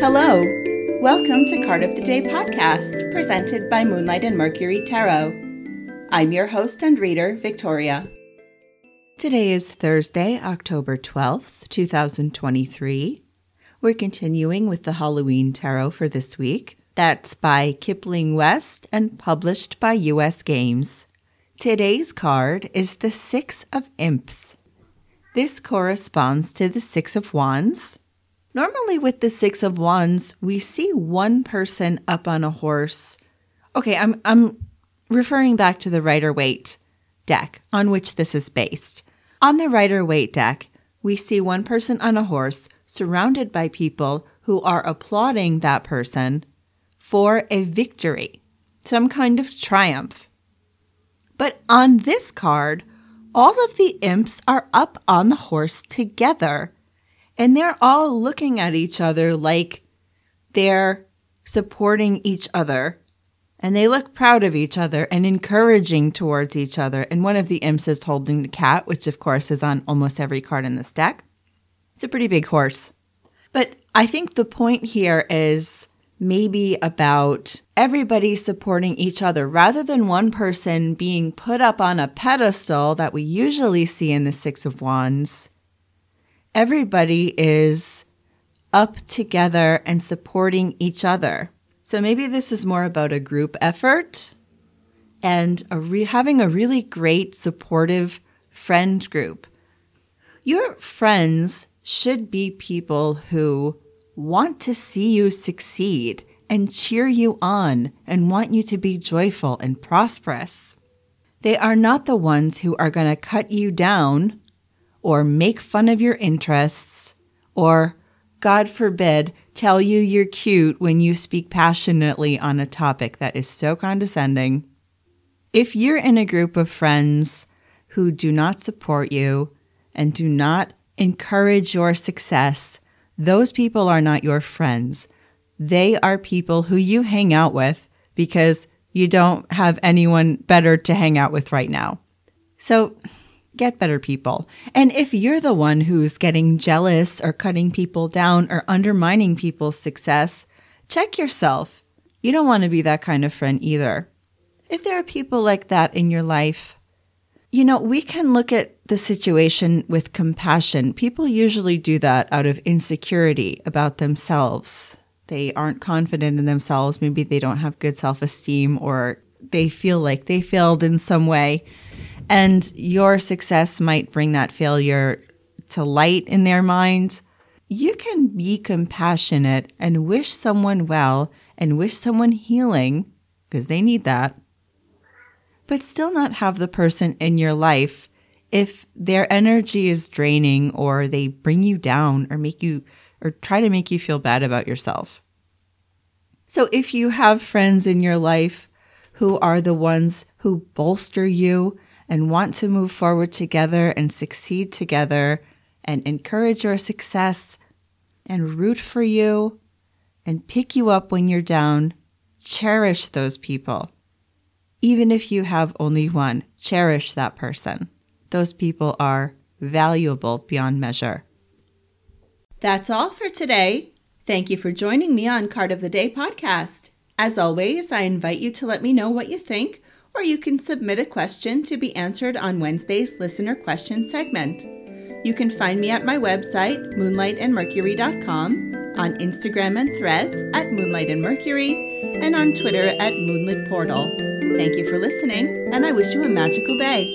Hello. Welcome to Card of the Day podcast, presented by Moonlight and Mercury Tarot. I'm your host and reader, Victoria. Today is Thursday, October 12th, 2023. We're continuing with the Halloween Tarot for this week. That's by Kipling West and published by US Games. Today's card is the Six of Imps. This corresponds to the Six of Wands Normally, with the Six of Wands, we see one person up on a horse. Okay, I'm, I'm referring back to the Rider Waite deck on which this is based. On the Rider Waite deck, we see one person on a horse surrounded by people who are applauding that person for a victory, some kind of triumph. But on this card, all of the imps are up on the horse together and they're all looking at each other like they're supporting each other. And they look proud of each other and encouraging towards each other. And one of the imps is holding the cat, which of course is on almost every card in this deck. It's a pretty big horse. But I think the point here is maybe about everybody supporting each other rather than one person being put up on a pedestal that we usually see in the Six of Wands everybody is up together and supporting each other. So maybe this is more about a group effort and a re- having a really great supportive friend group. Your friends should be people who want to see you succeed and cheer you on and want you to be joyful and prosperous. They are not the ones who are going to cut you down or make fun of your interests or, God forbid, tell you you're cute when you speak passionately on a topic that is so condescending. If you're in a group of friends who do not support you and do not encourage your success, those people are not your friends. They are people who you hang out with because you don't have anyone better to hang out with right now. So get better people. And if you're the one who's getting jealous or cutting people down or undermining people's success, check yourself. You don't want to be that kind of friend either. If there are people like that in your life, you know, we can look at the situation with compassion. People usually do that out of insecurity about themselves. They aren't confident in themselves. Maybe they don't have good self esteem or they feel like they failed in some way. And your success might bring that failure to light in their mind. You can be compassionate and wish someone well and wish someone healing because they need that, but still not have the person in your life if their energy is draining or they bring you down or make you or try to make you feel bad about yourself. So if you have friends in your life who are the ones who bolster you and want to move forward together and succeed together and encourage your success and root for you and pick you up when you're down, cherish those people. Even if you have only one, cherish that person. Those people are valuable beyond measure. That's all for today. Thank you for joining me on Card of the Day podcast. As always, I invite you to let me know what you think or you can submit a question to be answered on Wednesday's listener question segment. You can find me at my website, moonlightandmercury.com, on Instagram and threads at Moonlight and on Twitter at Moonlit Portal. Thank you for listening, and I wish you a magical day.